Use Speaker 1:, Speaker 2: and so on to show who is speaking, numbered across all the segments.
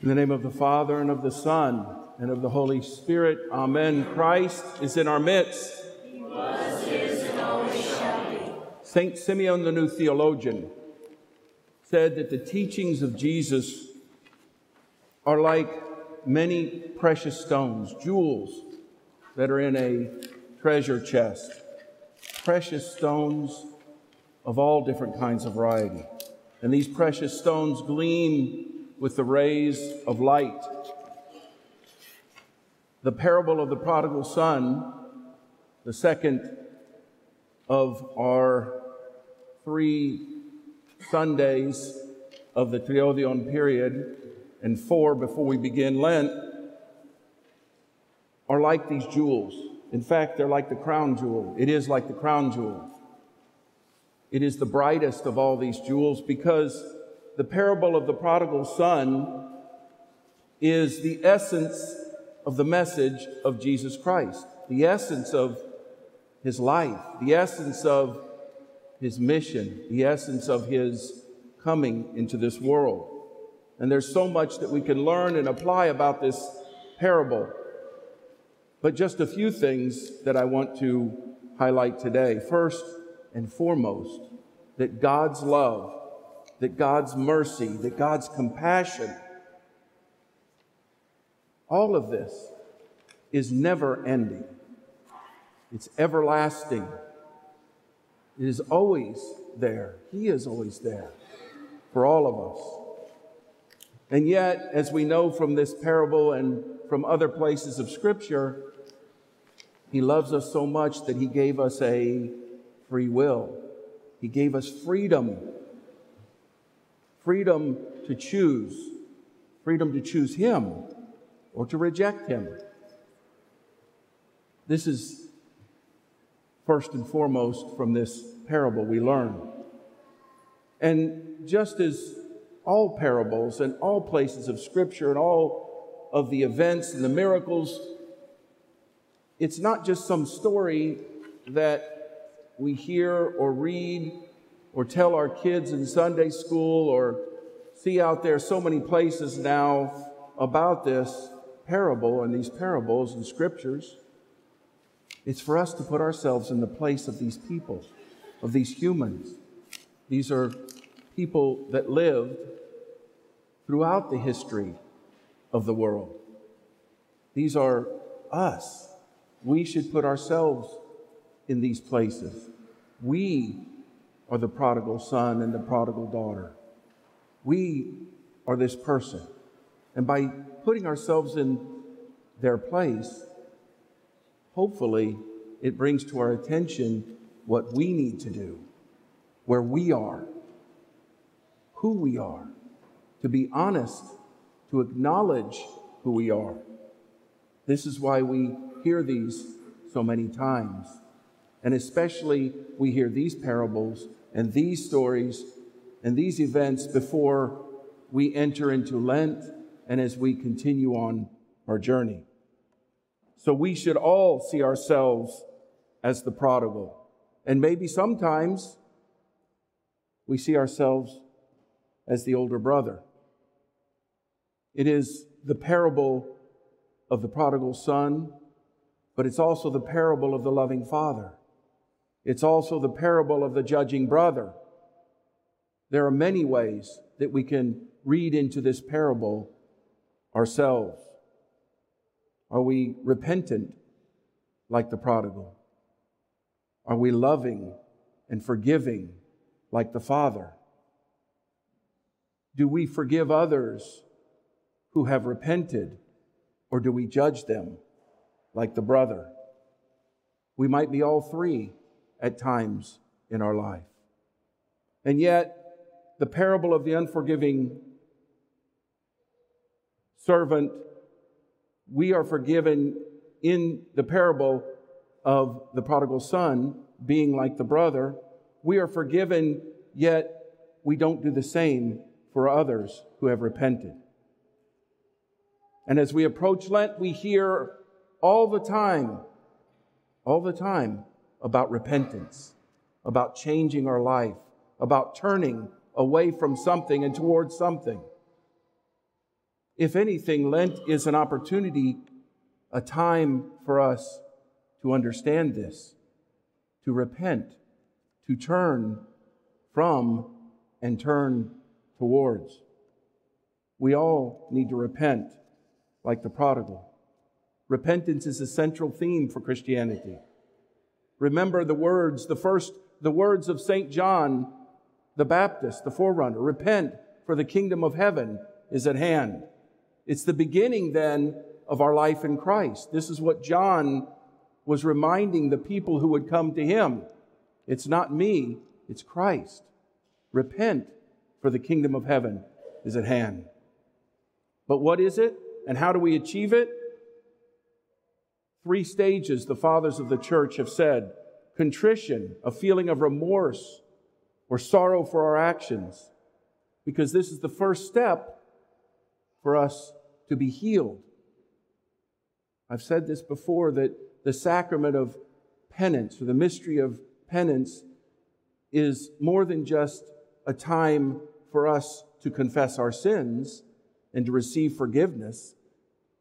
Speaker 1: In the name of the Father, and of the Son, and of the Holy Spirit, Amen. Christ is in our midst.
Speaker 2: He was, is, and always shall be.
Speaker 1: St. Simeon, the new theologian, said that the teachings of Jesus are like many precious stones, jewels that are in a treasure chest. Precious stones of all different kinds of variety. And these precious stones gleam with the rays of light. The parable of the prodigal son, the second of our three Sundays of the Triodion period, and four before we begin Lent, are like these jewels. In fact, they're like the crown jewel. It is like the crown jewel. It is the brightest of all these jewels because the parable of the prodigal son is the essence of the message of Jesus Christ, the essence of his life, the essence of his mission, the essence of his coming into this world. And there's so much that we can learn and apply about this parable. But just a few things that I want to highlight today. First and foremost, that God's love, that God's mercy, that God's compassion, all of this is never ending. It's everlasting. It is always there. He is always there for all of us. And yet, as we know from this parable and from other places of Scripture, He loves us so much that He gave us a free will. He gave us freedom freedom to choose, freedom to choose Him or to reject Him. This is first and foremost from this parable we learn. And just as all parables and all places of Scripture and all of the events and the miracles, it's not just some story that we hear or read or tell our kids in Sunday school or see out there so many places now about this parable and these parables and scriptures. It's for us to put ourselves in the place of these people, of these humans. These are people that lived throughout the history of the world. These are us. We should put ourselves in these places. We are the prodigal son and the prodigal daughter. We are this person. And by putting ourselves in their place, hopefully it brings to our attention what we need to do, where we are, who we are, to be honest, to acknowledge who we are. This is why we hear these so many times. And especially we hear these parables and these stories and these events before we enter into Lent and as we continue on our journey. So we should all see ourselves as the prodigal. And maybe sometimes we see ourselves as the older brother. It is the parable of the prodigal son, but it's also the parable of the loving father. It's also the parable of the judging brother. There are many ways that we can read into this parable ourselves. Are we repentant like the prodigal? Are we loving and forgiving like the Father? Do we forgive others who have repented, or do we judge them like the brother? We might be all three at times in our life. And yet, the parable of the unforgiving servant, we are forgiven in the parable of the prodigal son being like the brother. We are forgiven, yet we don't do the same for others who have repented. And as we approach Lent, we hear all the time, all the time about repentance, about changing our life, about turning away from something and towards something. If anything, Lent is an opportunity, a time for us to understand this, to repent, to turn from and turn towards. We all need to repent like the prodigal. Repentance is a central theme for Christianity. Remember the words, the first, the words of St. John the Baptist, the forerunner repent, for the kingdom of heaven is at hand. It's the beginning then of our life in Christ. This is what John was reminding the people who would come to him. It's not me, it's Christ. Repent, for the kingdom of heaven is at hand. But what is it, and how do we achieve it? Three stages the fathers of the church have said contrition, a feeling of remorse or sorrow for our actions, because this is the first step for us to be healed. I've said this before that the sacrament of penance or the mystery of penance is more than just a time for us to confess our sins and to receive forgiveness.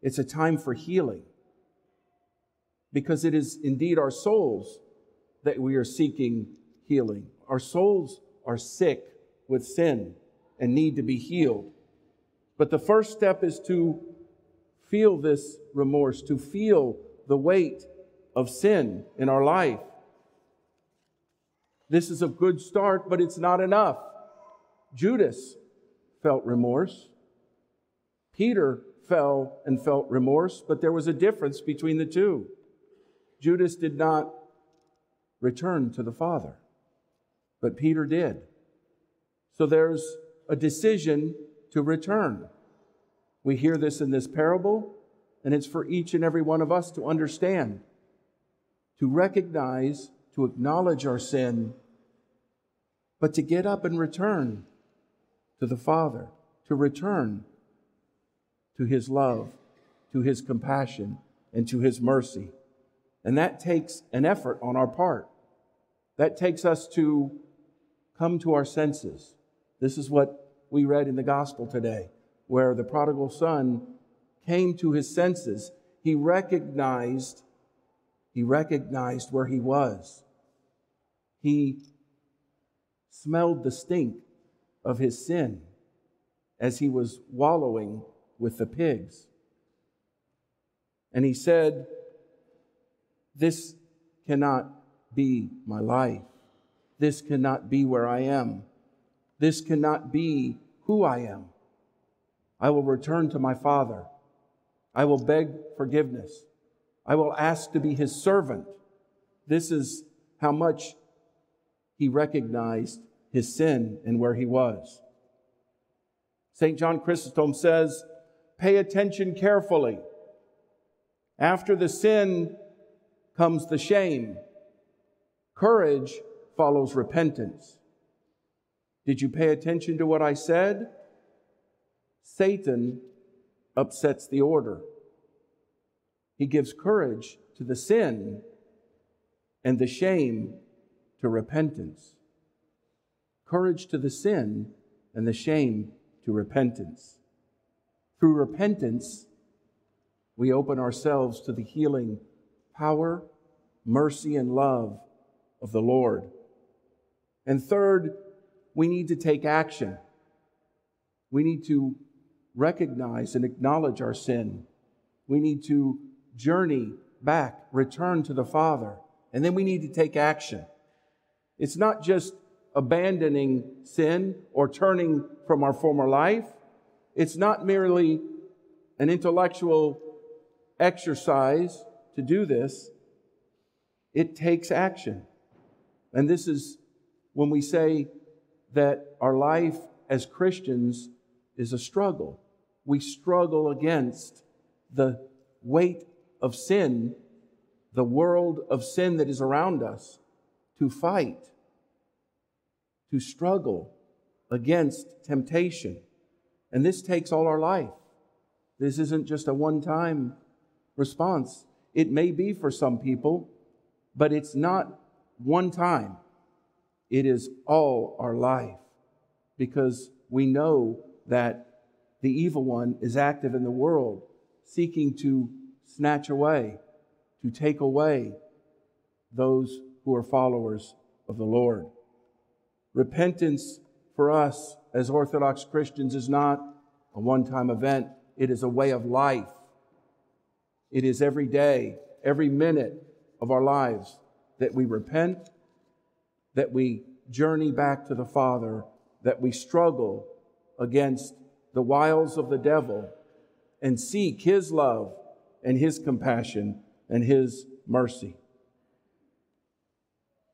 Speaker 1: It's a time for healing. Because it is indeed our souls that we are seeking healing. Our souls are sick with sin and need to be healed. But the first step is to feel this remorse, to feel the weight of sin in our life. This is a good start, but it's not enough. Judas felt remorse. Peter fell and felt remorse, but there was a difference between the two. Judas did not return to the Father, but Peter did. So there's a decision to return. We hear this in this parable, and it's for each and every one of us to understand, to recognize, to acknowledge our sin, but to get up and return to the Father, to return to His love, to His compassion, and to His mercy. And that takes an effort on our part. That takes us to come to our senses. This is what we read in the gospel today, where the prodigal son came to his senses. He recognized, he recognized where he was. He smelled the stink of his sin as he was wallowing with the pigs. And he said, This cannot be my life. This cannot be where I am. This cannot be who I am. I will return to my Father. I will beg forgiveness. I will ask to be his servant. This is how much he recognized his sin and where he was. St. John Chrysostom says, Pay attention carefully. After the sin comes the shame. Courage follows repentance. Did you pay attention to what I said? Satan upsets the order. He gives courage to the sin and the shame to repentance. Courage to the sin and the shame to repentance. Through repentance, we open ourselves to the healing power, mercy, and love of the Lord. And third, we need to take action. We need to recognize and acknowledge our sin. We need to journey back, return to the Father, and then we need to take action. It's not just abandoning sin or turning from our former life. It's not merely an intellectual exercise to do this. It takes action. And this is when we say that our life as Christians is a struggle. We struggle against the weight of sin, the world of sin that is around us, to fight, to struggle against temptation. And this takes all our life. This isn't just a one time response. It may be for some people, but it's not one time. It is all our life because we know that the evil one is active in the world, seeking to snatch away, to take away those who are followers of the Lord. Repentance for us as Orthodox Christians is not a one time event, it is a way of life. It is every day, every minute of our lives that we repent, that we journey back to the Father, that we struggle against the wiles of the devil and seek His love and His compassion and His mercy.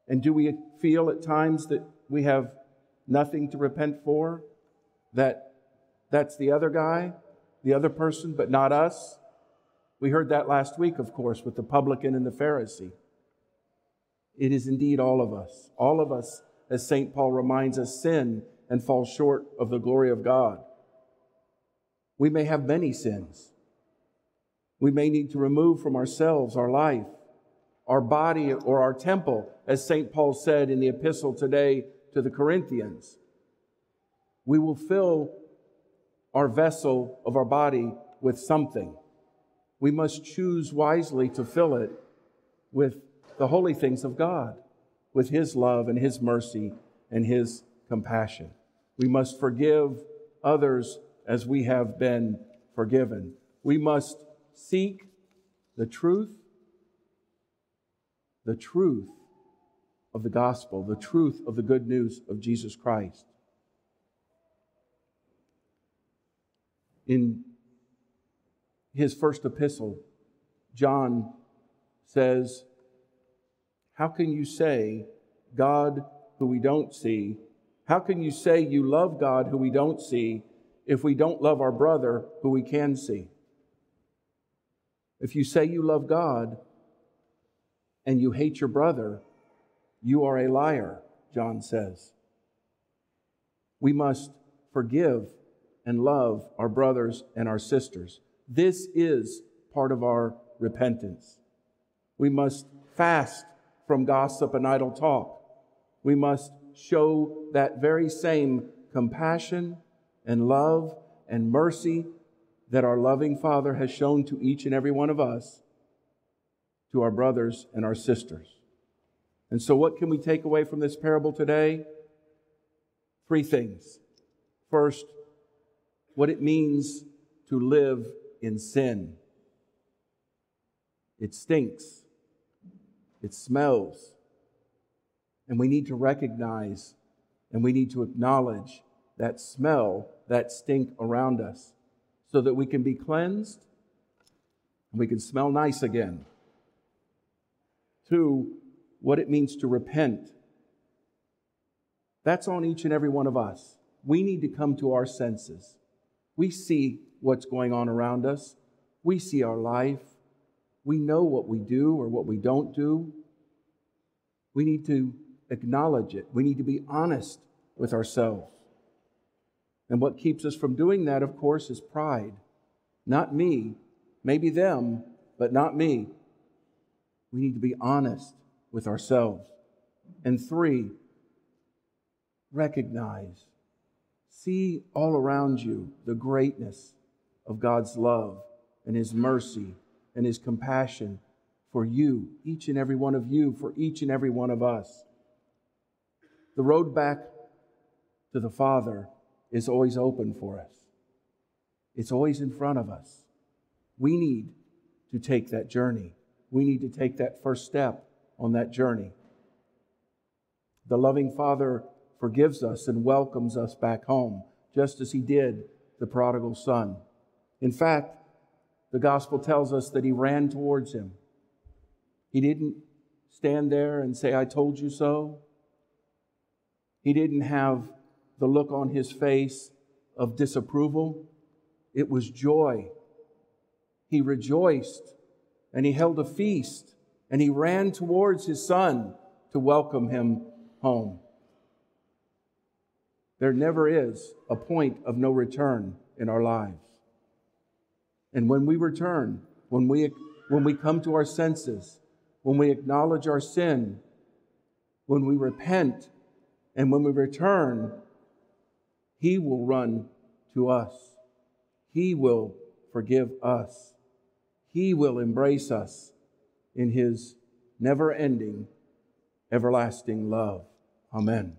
Speaker 1: And do we feel at times that we have nothing to repent for? That that's the other guy, the other person, but not us? We heard that last week, of course, with the publican and the Pharisee. It is indeed all of us. All of us, as St. Paul reminds us, sin and fall short of the glory of God. We may have many sins. We may need to remove from ourselves, our life, our body, or our temple, as St. Paul said in the epistle today to the Corinthians. We will fill our vessel of our body with something. We must choose wisely to fill it with the holy things of God, with His love and His mercy and His compassion. We must forgive others as we have been forgiven. We must seek the truth, the truth of the gospel, the truth of the good news of Jesus Christ. In his first epistle, John says, How can you say, God who we don't see? How can you say you love God who we don't see if we don't love our brother who we can see? If you say you love God and you hate your brother, you are a liar, John says. We must forgive and love our brothers and our sisters. This is part of our repentance. We must fast from gossip and idle talk. We must show that very same compassion and love and mercy that our loving Father has shown to each and every one of us, to our brothers and our sisters. And so, what can we take away from this parable today? Three things. First, what it means to live in sin. It stinks, it smells, and we need to recognize and we need to acknowledge that smell, that stink around us, so that we can be cleansed and we can smell nice again. Two, what it means to repent. That's on each and every one of us. We need to come to our senses. We see what's going on around us, we see our life, we know what we do or what we don't do. We need to acknowledge it, we need to be honest with ourselves. And what keeps us from doing that, of course, is pride. Not me, maybe them, but not me. We need to be honest with ourselves. And three, recognize, see all around you the greatness of God's love and His mercy and His compassion for you, each and every one of you, for each and every one of us. The road back to the Father is always open for us, it's always in front of us. We need to take that journey. We need to take that first step on that journey. The loving Father forgives us and welcomes us back home, just as He did the prodigal son. In fact, the gospel tells us that He ran towards Him. He didn't stand there and say, I told you so. He didn't have the look on his face of disapproval. It was joy. He rejoiced and he held a feast and he ran towards his son to welcome him home. There never is a point of no return in our lives. And when we return, when we, when we come to our senses, when we acknowledge our sin, when we repent, and when we return, He will run to us. He will forgive us. He will embrace us in His never ending, everlasting love. Amen.